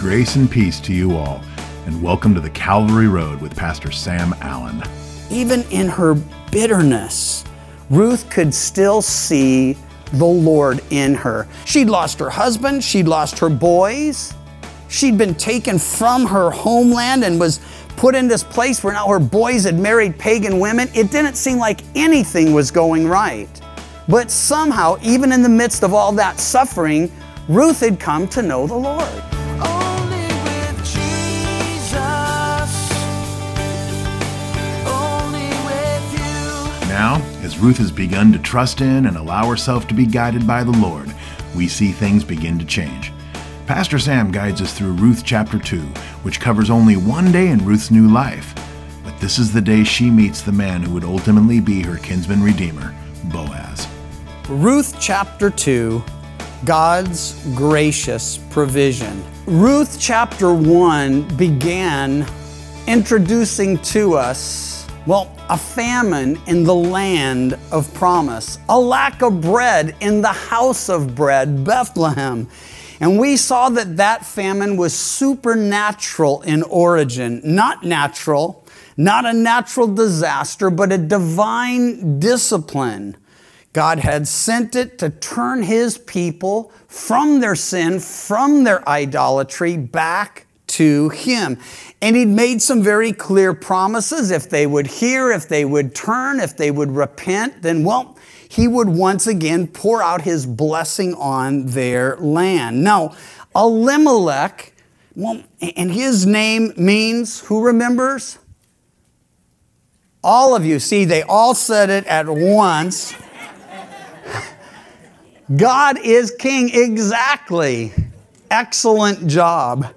Grace and peace to you all, and welcome to the Calvary Road with Pastor Sam Allen. Even in her bitterness, Ruth could still see the Lord in her. She'd lost her husband, she'd lost her boys, she'd been taken from her homeland and was put in this place where now her boys had married pagan women. It didn't seem like anything was going right. But somehow, even in the midst of all that suffering, Ruth had come to know the Lord. As Ruth has begun to trust in and allow herself to be guided by the Lord, we see things begin to change. Pastor Sam guides us through Ruth chapter 2, which covers only one day in Ruth's new life. But this is the day she meets the man who would ultimately be her kinsman redeemer, Boaz. Ruth chapter 2, God's gracious provision. Ruth chapter 1 began introducing to us, well, a famine in the land of promise, a lack of bread in the house of bread, Bethlehem. And we saw that that famine was supernatural in origin, not natural, not a natural disaster, but a divine discipline. God had sent it to turn his people from their sin, from their idolatry, back to him. And he'd made some very clear promises. If they would hear, if they would turn, if they would repent, then, well, he would once again pour out his blessing on their land. Now, Elimelech, well, and his name means, who remembers? All of you. See, they all said it at once. God is king. Exactly. Excellent job.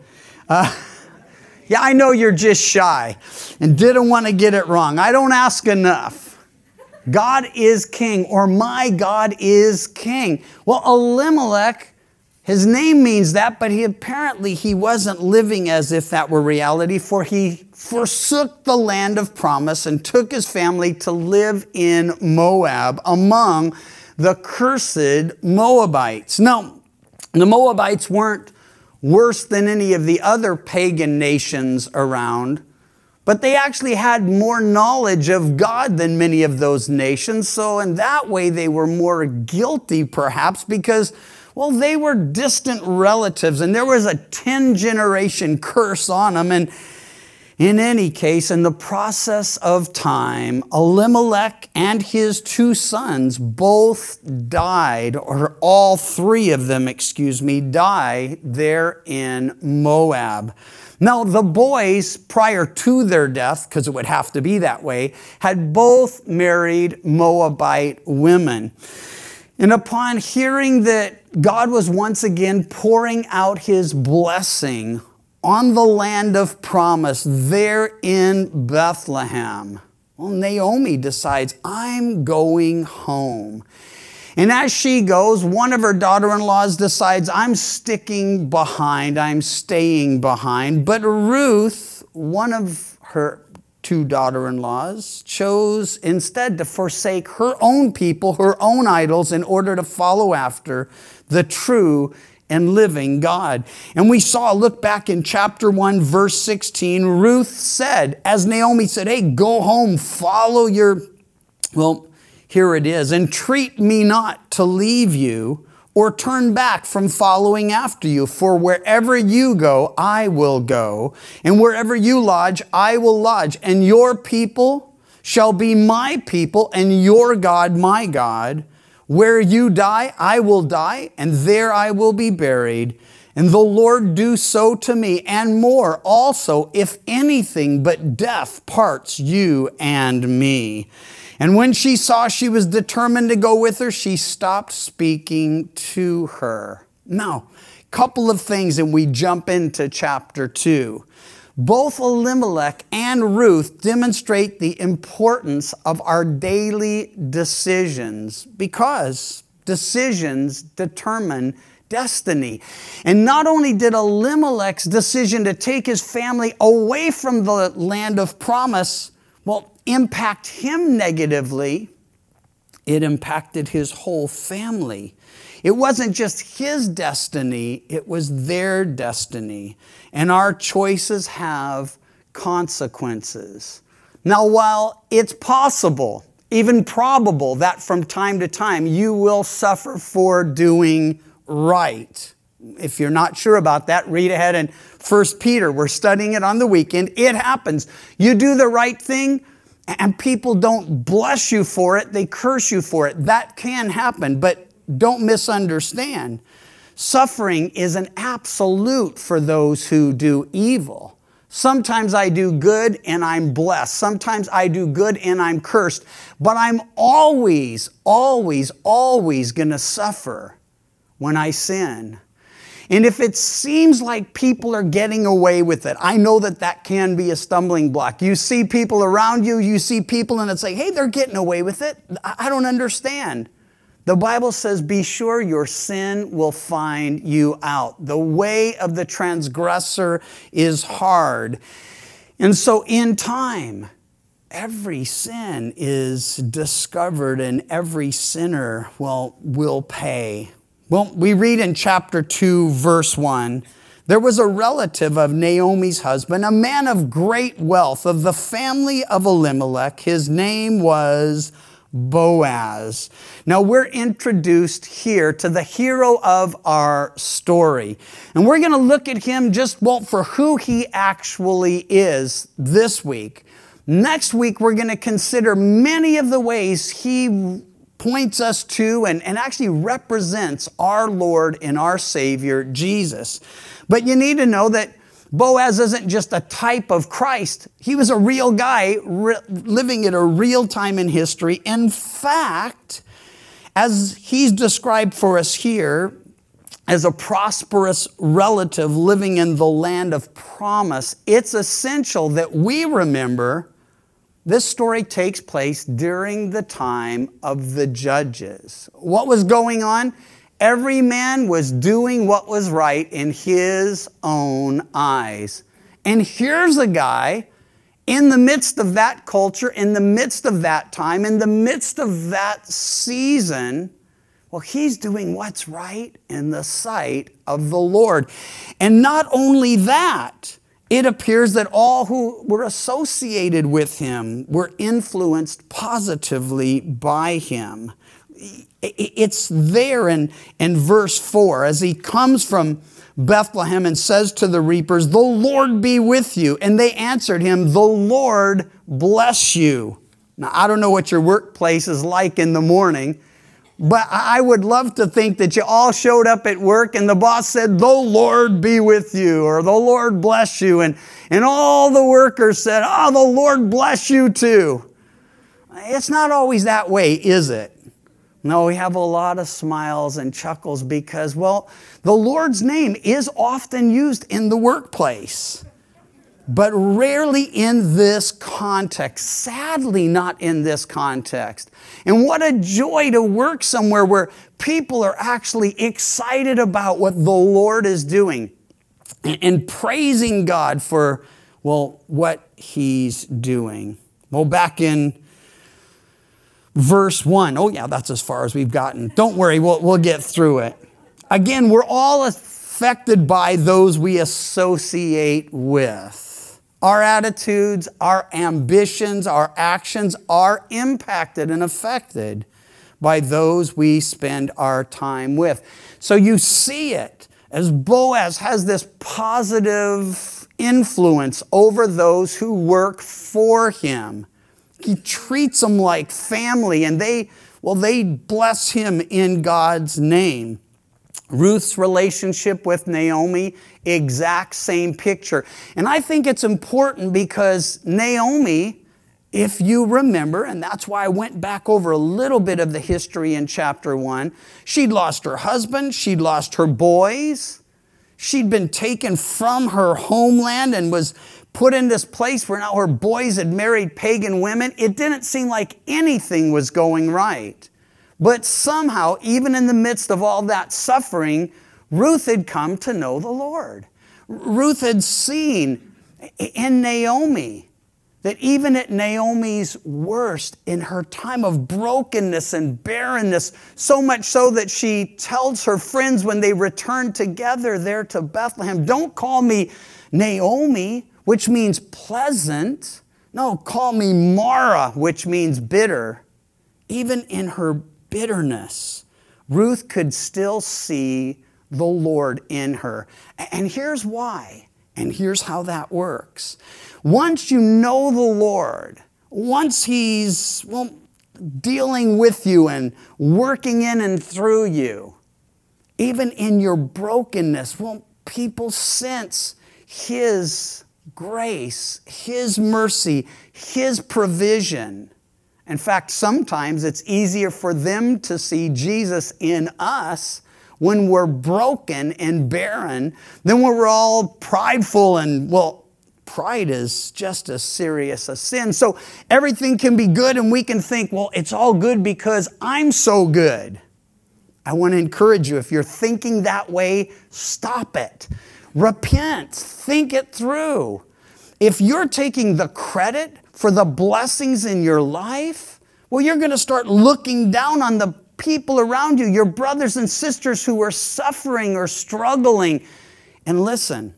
Uh, yeah, I know you're just shy and didn't want to get it wrong. I don't ask enough. God is king, or my God is king. Well, Elimelech, his name means that, but he apparently he wasn't living as if that were reality, for he forsook the land of promise and took his family to live in Moab among the cursed Moabites. Now, the Moabites weren't worse than any of the other pagan nations around. But they actually had more knowledge of God than many of those nations. So, in that way, they were more guilty, perhaps, because, well, they were distant relatives and there was a 10 generation curse on them. And in any case, in the process of time, Elimelech and his two sons both died, or all three of them, excuse me, die there in Moab. Now, the boys, prior to their death, because it would have to be that way, had both married Moabite women. And upon hearing that God was once again pouring out his blessing on the land of promise there in Bethlehem, well, Naomi decides, I'm going home. And as she goes, one of her daughter in laws decides, I'm sticking behind, I'm staying behind. But Ruth, one of her two daughter in laws, chose instead to forsake her own people, her own idols, in order to follow after the true and living God. And we saw, look back in chapter 1, verse 16, Ruth said, as Naomi said, Hey, go home, follow your, well, here it is. Entreat me not to leave you or turn back from following after you. For wherever you go, I will go. And wherever you lodge, I will lodge. And your people shall be my people, and your God my God. Where you die, I will die, and there I will be buried. And the Lord do so to me, and more also, if anything but death parts you and me. And when she saw she was determined to go with her, she stopped speaking to her. Now, couple of things, and we jump into chapter 2. Both Elimelech and Ruth demonstrate the importance of our daily decisions because decisions determine destiny. And not only did Elimelech's decision to take his family away from the land of promise, well, impact him negatively, it impacted his whole family. It wasn't just his destiny, it was their destiny. And our choices have consequences. Now, while it's possible, even probable, that from time to time you will suffer for doing right. If you're not sure about that, read ahead in 1 Peter. We're studying it on the weekend. It happens. You do the right thing, and people don't bless you for it, they curse you for it. That can happen, but don't misunderstand. Suffering is an absolute for those who do evil. Sometimes I do good and I'm blessed. Sometimes I do good and I'm cursed. But I'm always, always, always going to suffer when I sin. And if it seems like people are getting away with it, I know that that can be a stumbling block. You see people around you, you see people, and it's like, hey, they're getting away with it. I don't understand. The Bible says, Be sure your sin will find you out. The way of the transgressor is hard. And so, in time, every sin is discovered and every sinner will, will pay. Well, we read in chapter 2, verse 1 there was a relative of Naomi's husband, a man of great wealth, of the family of Elimelech. His name was Boaz. Now we're introduced here to the hero of our story. And we're going to look at him just, well, for who he actually is this week. Next week, we're going to consider many of the ways he points us to and, and actually represents our Lord and our Savior, Jesus. But you need to know that Boaz isn't just a type of Christ. He was a real guy re- living at a real time in history. In fact, as he's described for us here, as a prosperous relative living in the land of promise, it's essential that we remember this story takes place during the time of the judges. What was going on? Every man was doing what was right in his own eyes. And here's a guy in the midst of that culture, in the midst of that time, in the midst of that season. Well, he's doing what's right in the sight of the Lord. And not only that, it appears that all who were associated with him were influenced positively by him it's there in, in verse 4 as he comes from Bethlehem and says to the reapers, The Lord be with you. And they answered him, The Lord bless you. Now, I don't know what your workplace is like in the morning, but I would love to think that you all showed up at work and the boss said, The Lord be with you, or the Lord bless you. And, and all the workers said, Oh, the Lord bless you too. It's not always that way, is it? No, we have a lot of smiles and chuckles because, well, the Lord's name is often used in the workplace, but rarely in this context. Sadly, not in this context. And what a joy to work somewhere where people are actually excited about what the Lord is doing and praising God for, well, what He's doing. Well, back in verse 1. Oh, yeah, that's as far as we've gotten. Don't worry, we'll, we'll get through it. Again, we're all affected by those we associate with. Our attitudes, our ambitions, our actions are impacted and affected by those we spend our time with. So you see it as Boaz has this positive influence over those who work for him. He treats them like family, and they, well, they bless him in God's name. Ruth's relationship with Naomi, exact same picture. And I think it's important because Naomi, if you remember, and that's why I went back over a little bit of the history in chapter one, she'd lost her husband, she'd lost her boys, she'd been taken from her homeland and was put in this place where now her boys had married pagan women. It didn't seem like anything was going right. But somehow, even in the midst of all that suffering, Ruth had come to know the Lord. Ruth had seen in Naomi that even at Naomi's worst, in her time of brokenness and barrenness, so much so that she tells her friends when they return together there to Bethlehem, Don't call me Naomi, which means pleasant. No, call me Mara, which means bitter. Even in her bitterness, Ruth could still see the Lord in her. And here's why, and here's how that works. Once you know the Lord, once He's, well, dealing with you and working in and through you, even in your brokenness, well, people sense His grace, His mercy, His provision. In fact, sometimes it's easier for them to see Jesus in us when we're broken and barren than when we're all prideful and, well, pride is just as serious a sin. So everything can be good and we can think, well, it's all good because I'm so good. I want to encourage you if you're thinking that way, stop it. Repent, think it through. If you're taking the credit for the blessings in your life, well, you're going to start looking down on the people around you, your brothers and sisters who are suffering or struggling. And listen,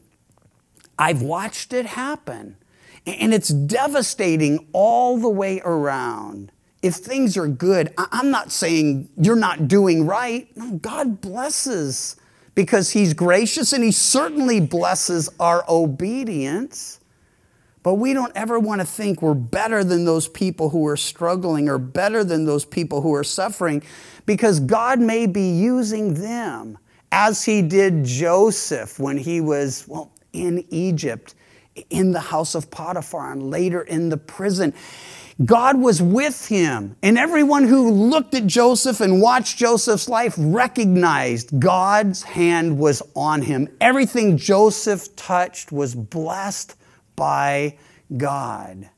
I've watched it happen. And it's devastating all the way around. If things are good, I'm not saying you're not doing right. No, God blesses because He's gracious and He certainly blesses our obedience. But we don't ever want to think we're better than those people who are struggling or better than those people who are suffering because God may be using them as He did Joseph when he was, well, in Egypt, in the house of Potiphar, and later in the prison. God was with him. And everyone who looked at Joseph and watched Joseph's life recognized God's hand was on him. Everything Joseph touched was blessed by God.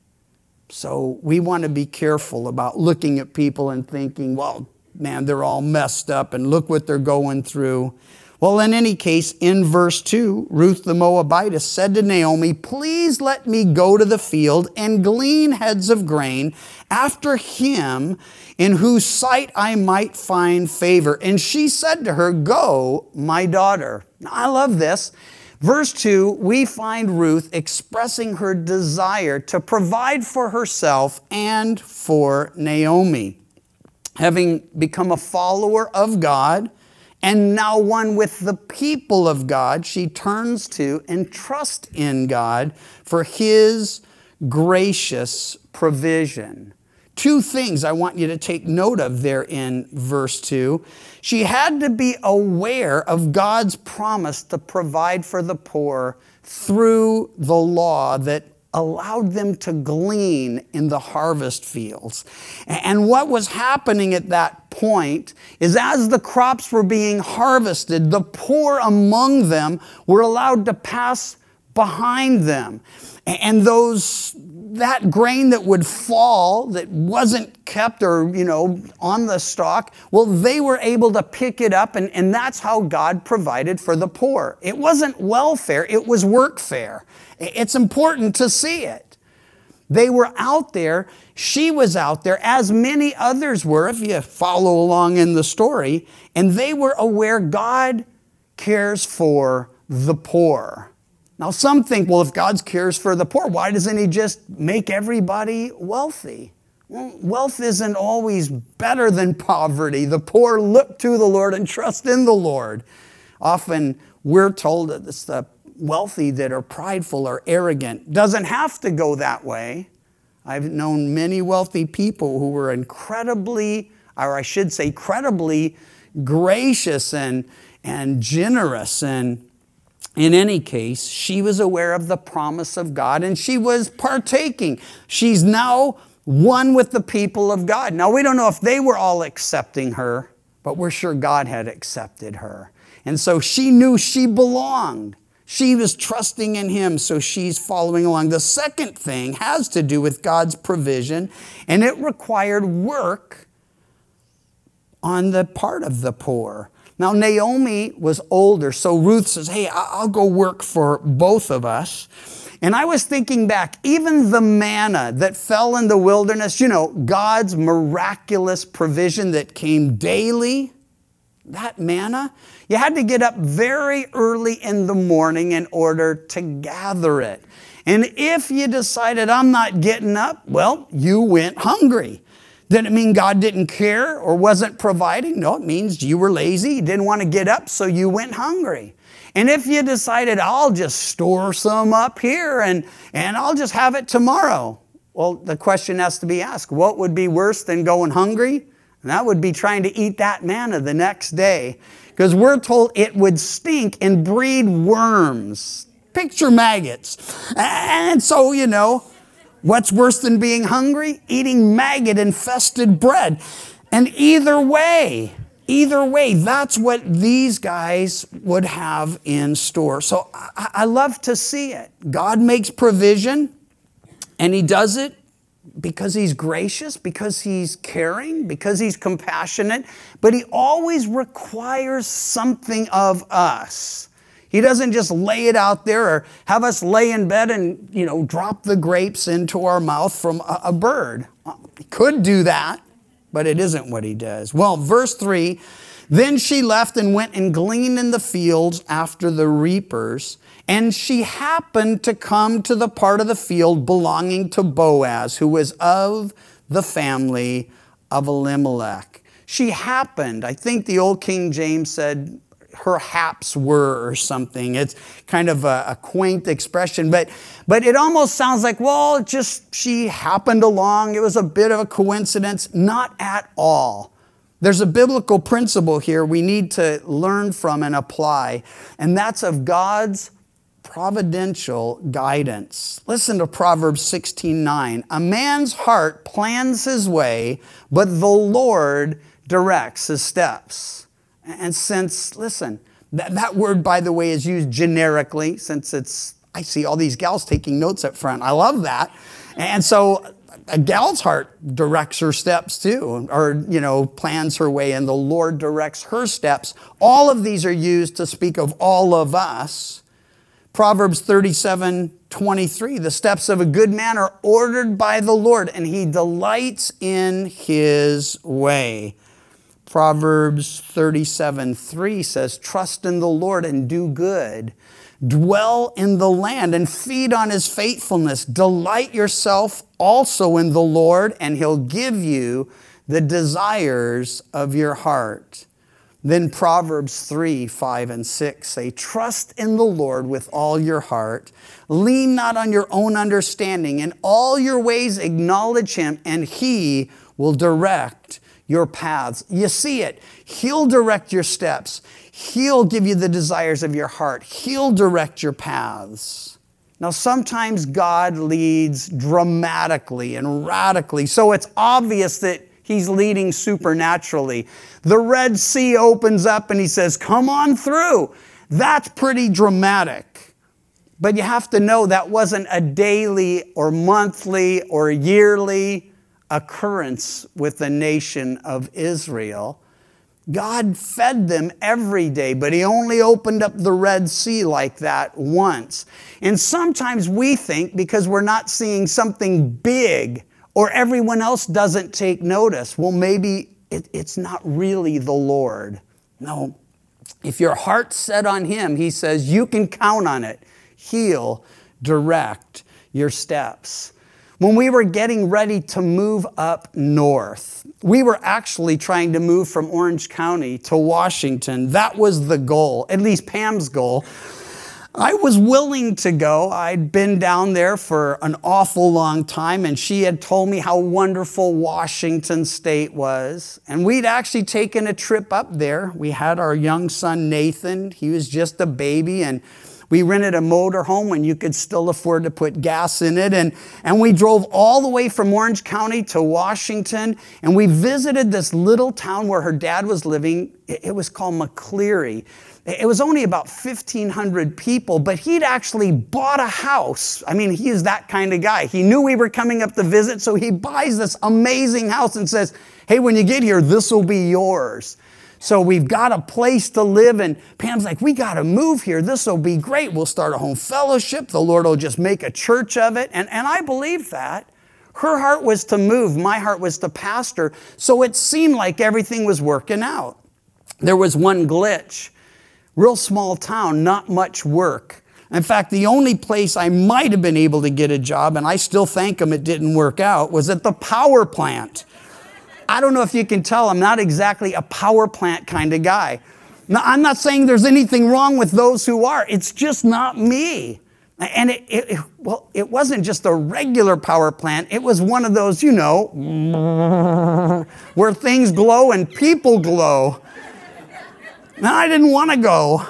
So we want to be careful about looking at people and thinking, well, man, they're all messed up and look what they're going through. Well, in any case, in verse 2, Ruth the Moabitess said to Naomi, Please let me go to the field and glean heads of grain after him in whose sight I might find favor. And she said to her, Go, my daughter. Now, I love this. Verse 2, we find Ruth expressing her desire to provide for herself and for Naomi. Having become a follower of God and now one with the people of God, she turns to and trusts in God for His gracious provision. Two things I want you to take note of there in verse 2. She had to be aware of God's promise to provide for the poor through the law that allowed them to glean in the harvest fields. And what was happening at that point is as the crops were being harvested, the poor among them were allowed to pass behind them. And those that grain that would fall that wasn't kept or you know on the stalk well they were able to pick it up and, and that's how god provided for the poor. It wasn't welfare it was workfare it's important to see it. They were out there she was out there as many others were if you follow along in the story and they were aware god cares for the poor now, some think, well, if God cares for the poor, why doesn't He just make everybody wealthy? Well, wealth isn't always better than poverty. The poor look to the Lord and trust in the Lord. Often we're told that it's the wealthy that are prideful or arrogant. Doesn't have to go that way. I've known many wealthy people who were incredibly, or I should say, credibly gracious and, and generous and in any case, she was aware of the promise of God and she was partaking. She's now one with the people of God. Now, we don't know if they were all accepting her, but we're sure God had accepted her. And so she knew she belonged. She was trusting in Him, so she's following along. The second thing has to do with God's provision, and it required work on the part of the poor. Now, Naomi was older, so Ruth says, Hey, I'll go work for both of us. And I was thinking back, even the manna that fell in the wilderness, you know, God's miraculous provision that came daily, that manna, you had to get up very early in the morning in order to gather it. And if you decided, I'm not getting up, well, you went hungry. Did it mean God didn't care or wasn't providing? No, it means you were lazy, you didn't want to get up, so you went hungry. And if you decided, I'll just store some up here and, and I'll just have it tomorrow, well, the question has to be asked what would be worse than going hungry? And that would be trying to eat that manna the next day. Because we're told it would stink and breed worms. Picture maggots. And so, you know, what's worse than being hungry? Eating maggot infested bread. And either way, either way, that's what these guys would have in store. So I, I love to see it. God makes provision, and He does it because he's gracious, because he's caring, because he's compassionate, but he always requires something of us. He doesn't just lay it out there or have us lay in bed and, you know, drop the grapes into our mouth from a, a bird. He could do that, but it isn't what he does. Well, verse 3 then she left and went and gleaned in the fields after the reapers. And she happened to come to the part of the field belonging to Boaz, who was of the family of Elimelech. She happened, I think the old King James said, her haps were or something. It's kind of a, a, quaint expression, but but it almost sounds like, well, just she happened along. It was a bit of a coincidence. Not at all. There's a biblical principle here we need to learn from and apply, and that's of God's providential guidance. Listen to Proverbs 16:9. A man's heart plans his way, but the Lord directs his steps. And since, listen, that, that word, by the way, is used generically, since it's, I see all these gals taking notes up front. I love that. And so a gal's heart directs her steps too, or, you know, plans her way, and the Lord directs her steps. All of these are used to speak of all of us. Proverbs 37 23, the steps of a good man are ordered by the Lord, and he delights in his way. Proverbs 37 3 says, Trust in the Lord and do good. Dwell in the land and feed on his faithfulness. Delight yourself also in the Lord, and he'll give you the desires of your heart. Then Proverbs 3 5 and 6 say, Trust in the Lord with all your heart. Lean not on your own understanding. In all your ways acknowledge him, and he will direct your paths. You see it. He'll direct your steps. He'll give you the desires of your heart. He'll direct your paths. Now, sometimes God leads dramatically and radically, so it's obvious that He's leading supernaturally. The Red Sea opens up and He says, Come on through. That's pretty dramatic. But you have to know that wasn't a daily or monthly or yearly occurrence with the nation of Israel. God fed them every day, but He only opened up the Red Sea like that once. And sometimes we think because we're not seeing something big or everyone else doesn't take notice, well, maybe it, it's not really the Lord. No. If your heart's set on Him, He says you can count on it. He'll direct your steps when we were getting ready to move up north. We were actually trying to move from Orange County to Washington. That was the goal, at least Pam's goal. I was willing to go. I'd been down there for an awful long time, and she had told me how wonderful Washington State was. And we'd actually taken a trip up there. We had our young son, Nathan. He was just a baby, and we rented a motor home when you could still afford to put gas in it. And, and we drove all the way from Orange County to Washington. And we visited this little town where her dad was living. It, was called McCleary. It was only about 1,500 people, but he'd actually bought a house. I mean, he is that kind of guy. He knew we were coming up to visit, so he buys this amazing house and says, Hey, when you get here, this will be yours. So we've got a place to live. And Pam's like, we got to move here. This will be great. We'll start a home fellowship. The Lord will just make a church of it. And, and I believe that. Her heart was to move, my heart was to pastor. So it seemed like everything was working out. There was one glitch. Real small town, not much work. In fact, the only place I might have been able to get a job, and I still thank him it didn't work out, was at the power plant. I don't know if you can tell, I'm not exactly a power plant kind of guy. Now, I'm not saying there's anything wrong with those who are, it's just not me. And it, it, well, it wasn't just a regular power plant, it was one of those, you know, where things glow and people glow. Now, I didn't want to go.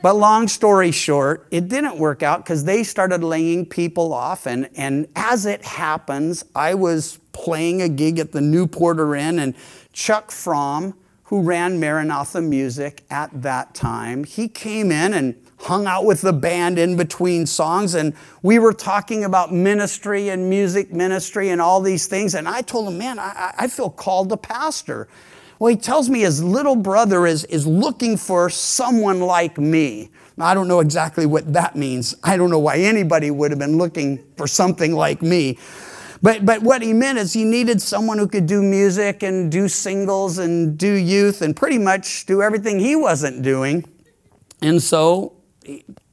But long story short, it didn't work out because they started laying people off. And, and as it happens, I was playing a gig at the Newporter Inn, and Chuck Fromm, who ran Maranatha Music at that time, he came in and hung out with the band in between songs. And we were talking about ministry and music ministry and all these things. And I told him, man, I, I feel called to pastor. Well, he tells me his little brother is, is looking for someone like me. Now, I don't know exactly what that means. I don't know why anybody would have been looking for something like me. But, but what he meant is he needed someone who could do music and do singles and do youth and pretty much do everything he wasn't doing. And so,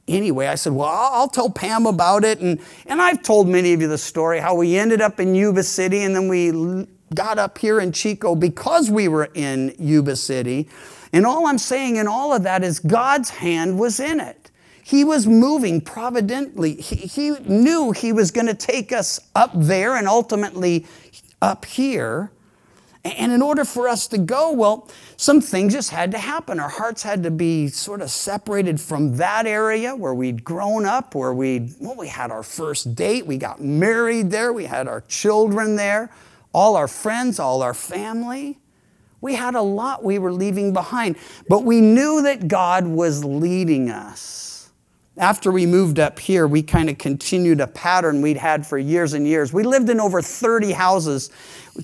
anyway, I said, Well, I'll tell Pam about it. And, and I've told many of you the story how we ended up in Yuba City and then we got up here in Chico because we were in Yuba City. And all I'm saying in all of that is God's hand was in it. He was moving providently. He, he knew He was going to take us up there and ultimately up here. And in order for us to go, well, some things just had to happen. Our hearts had to be sort of separated from that area where we'd grown up, where we well, we had our first date, we got married there, we had our children there, all our friends, all our family. We had a lot we were leaving behind, but we knew that God was leading us. After we moved up here, we kind of continued a pattern we'd had for years and years. We lived in over 30 houses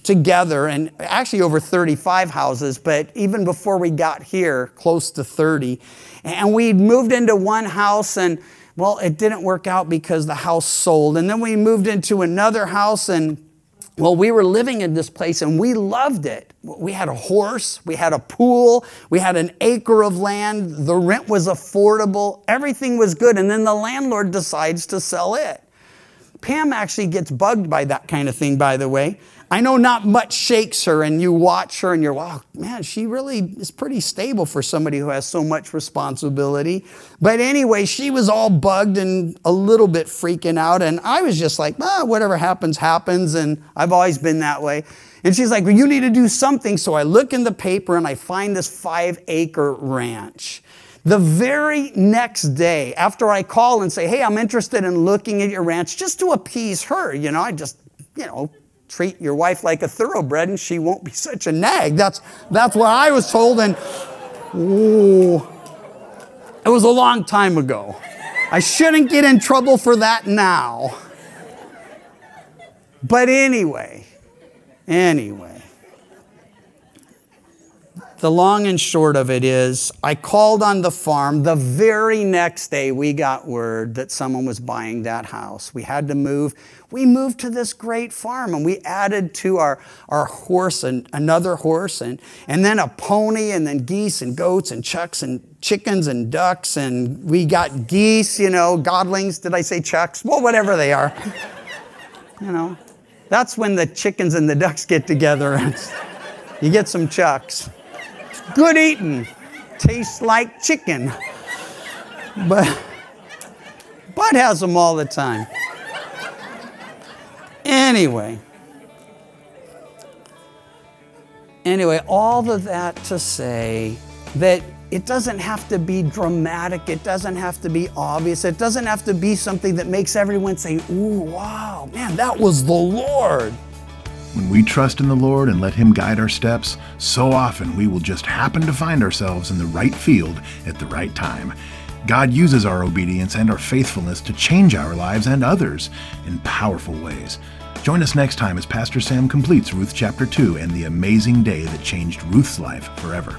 together, and actually over 35 houses, but even before we got here, close to 30. And we moved into one house, and well, it didn't work out because the house sold. And then we moved into another house, and well, we were living in this place and we loved it. We had a horse, we had a pool, we had an acre of land, the rent was affordable, everything was good. And then the landlord decides to sell it. Pam actually gets bugged by that kind of thing, by the way. I know not much shakes her, and you watch her and you're, wow, man, she really is pretty stable for somebody who has so much responsibility. But anyway, she was all bugged and a little bit freaking out, and I was just like, ah, whatever happens, happens, and I've always been that way. And she's like, well, you need to do something. So I look in the paper and I find this five acre ranch. The very next day, after I call and say, hey, I'm interested in looking at your ranch, just to appease her, you know, I just, you know, treat your wife like a thoroughbred and she won't be such a nag. That's, that's what I was told. And ooh, it was a long time ago. I shouldn't get in trouble for that now. But anyway, anyway. The long and short of it is, I called on the farm. The very next day, we got word that someone was buying that house. We had to move. We moved to this great farm and we added to our, our horse and another horse and, and then a pony and then geese and goats and chucks and chickens and ducks. And we got geese, you know, godlings. Did I say chucks? Well, whatever they are. you know, that's when the chickens and the ducks get together and you get some chucks good eating. Tastes like chicken. But Bud has them all the time. Anyway. Anyway, all of that to say that it doesn't have to be dramatic, it doesn't have to be obvious, it doesn't have to be something that makes everyone say, Ooh, wow, man, that was the Lord. When we trust in the Lord and let Him guide our steps, so often we will just happen to find ourselves in the right field at the right time. God uses our obedience and our faithfulness to change our lives and others in powerful ways. Join us next time as Pastor Sam completes Ruth chapter 2 and the amazing day that changed Ruth's life forever.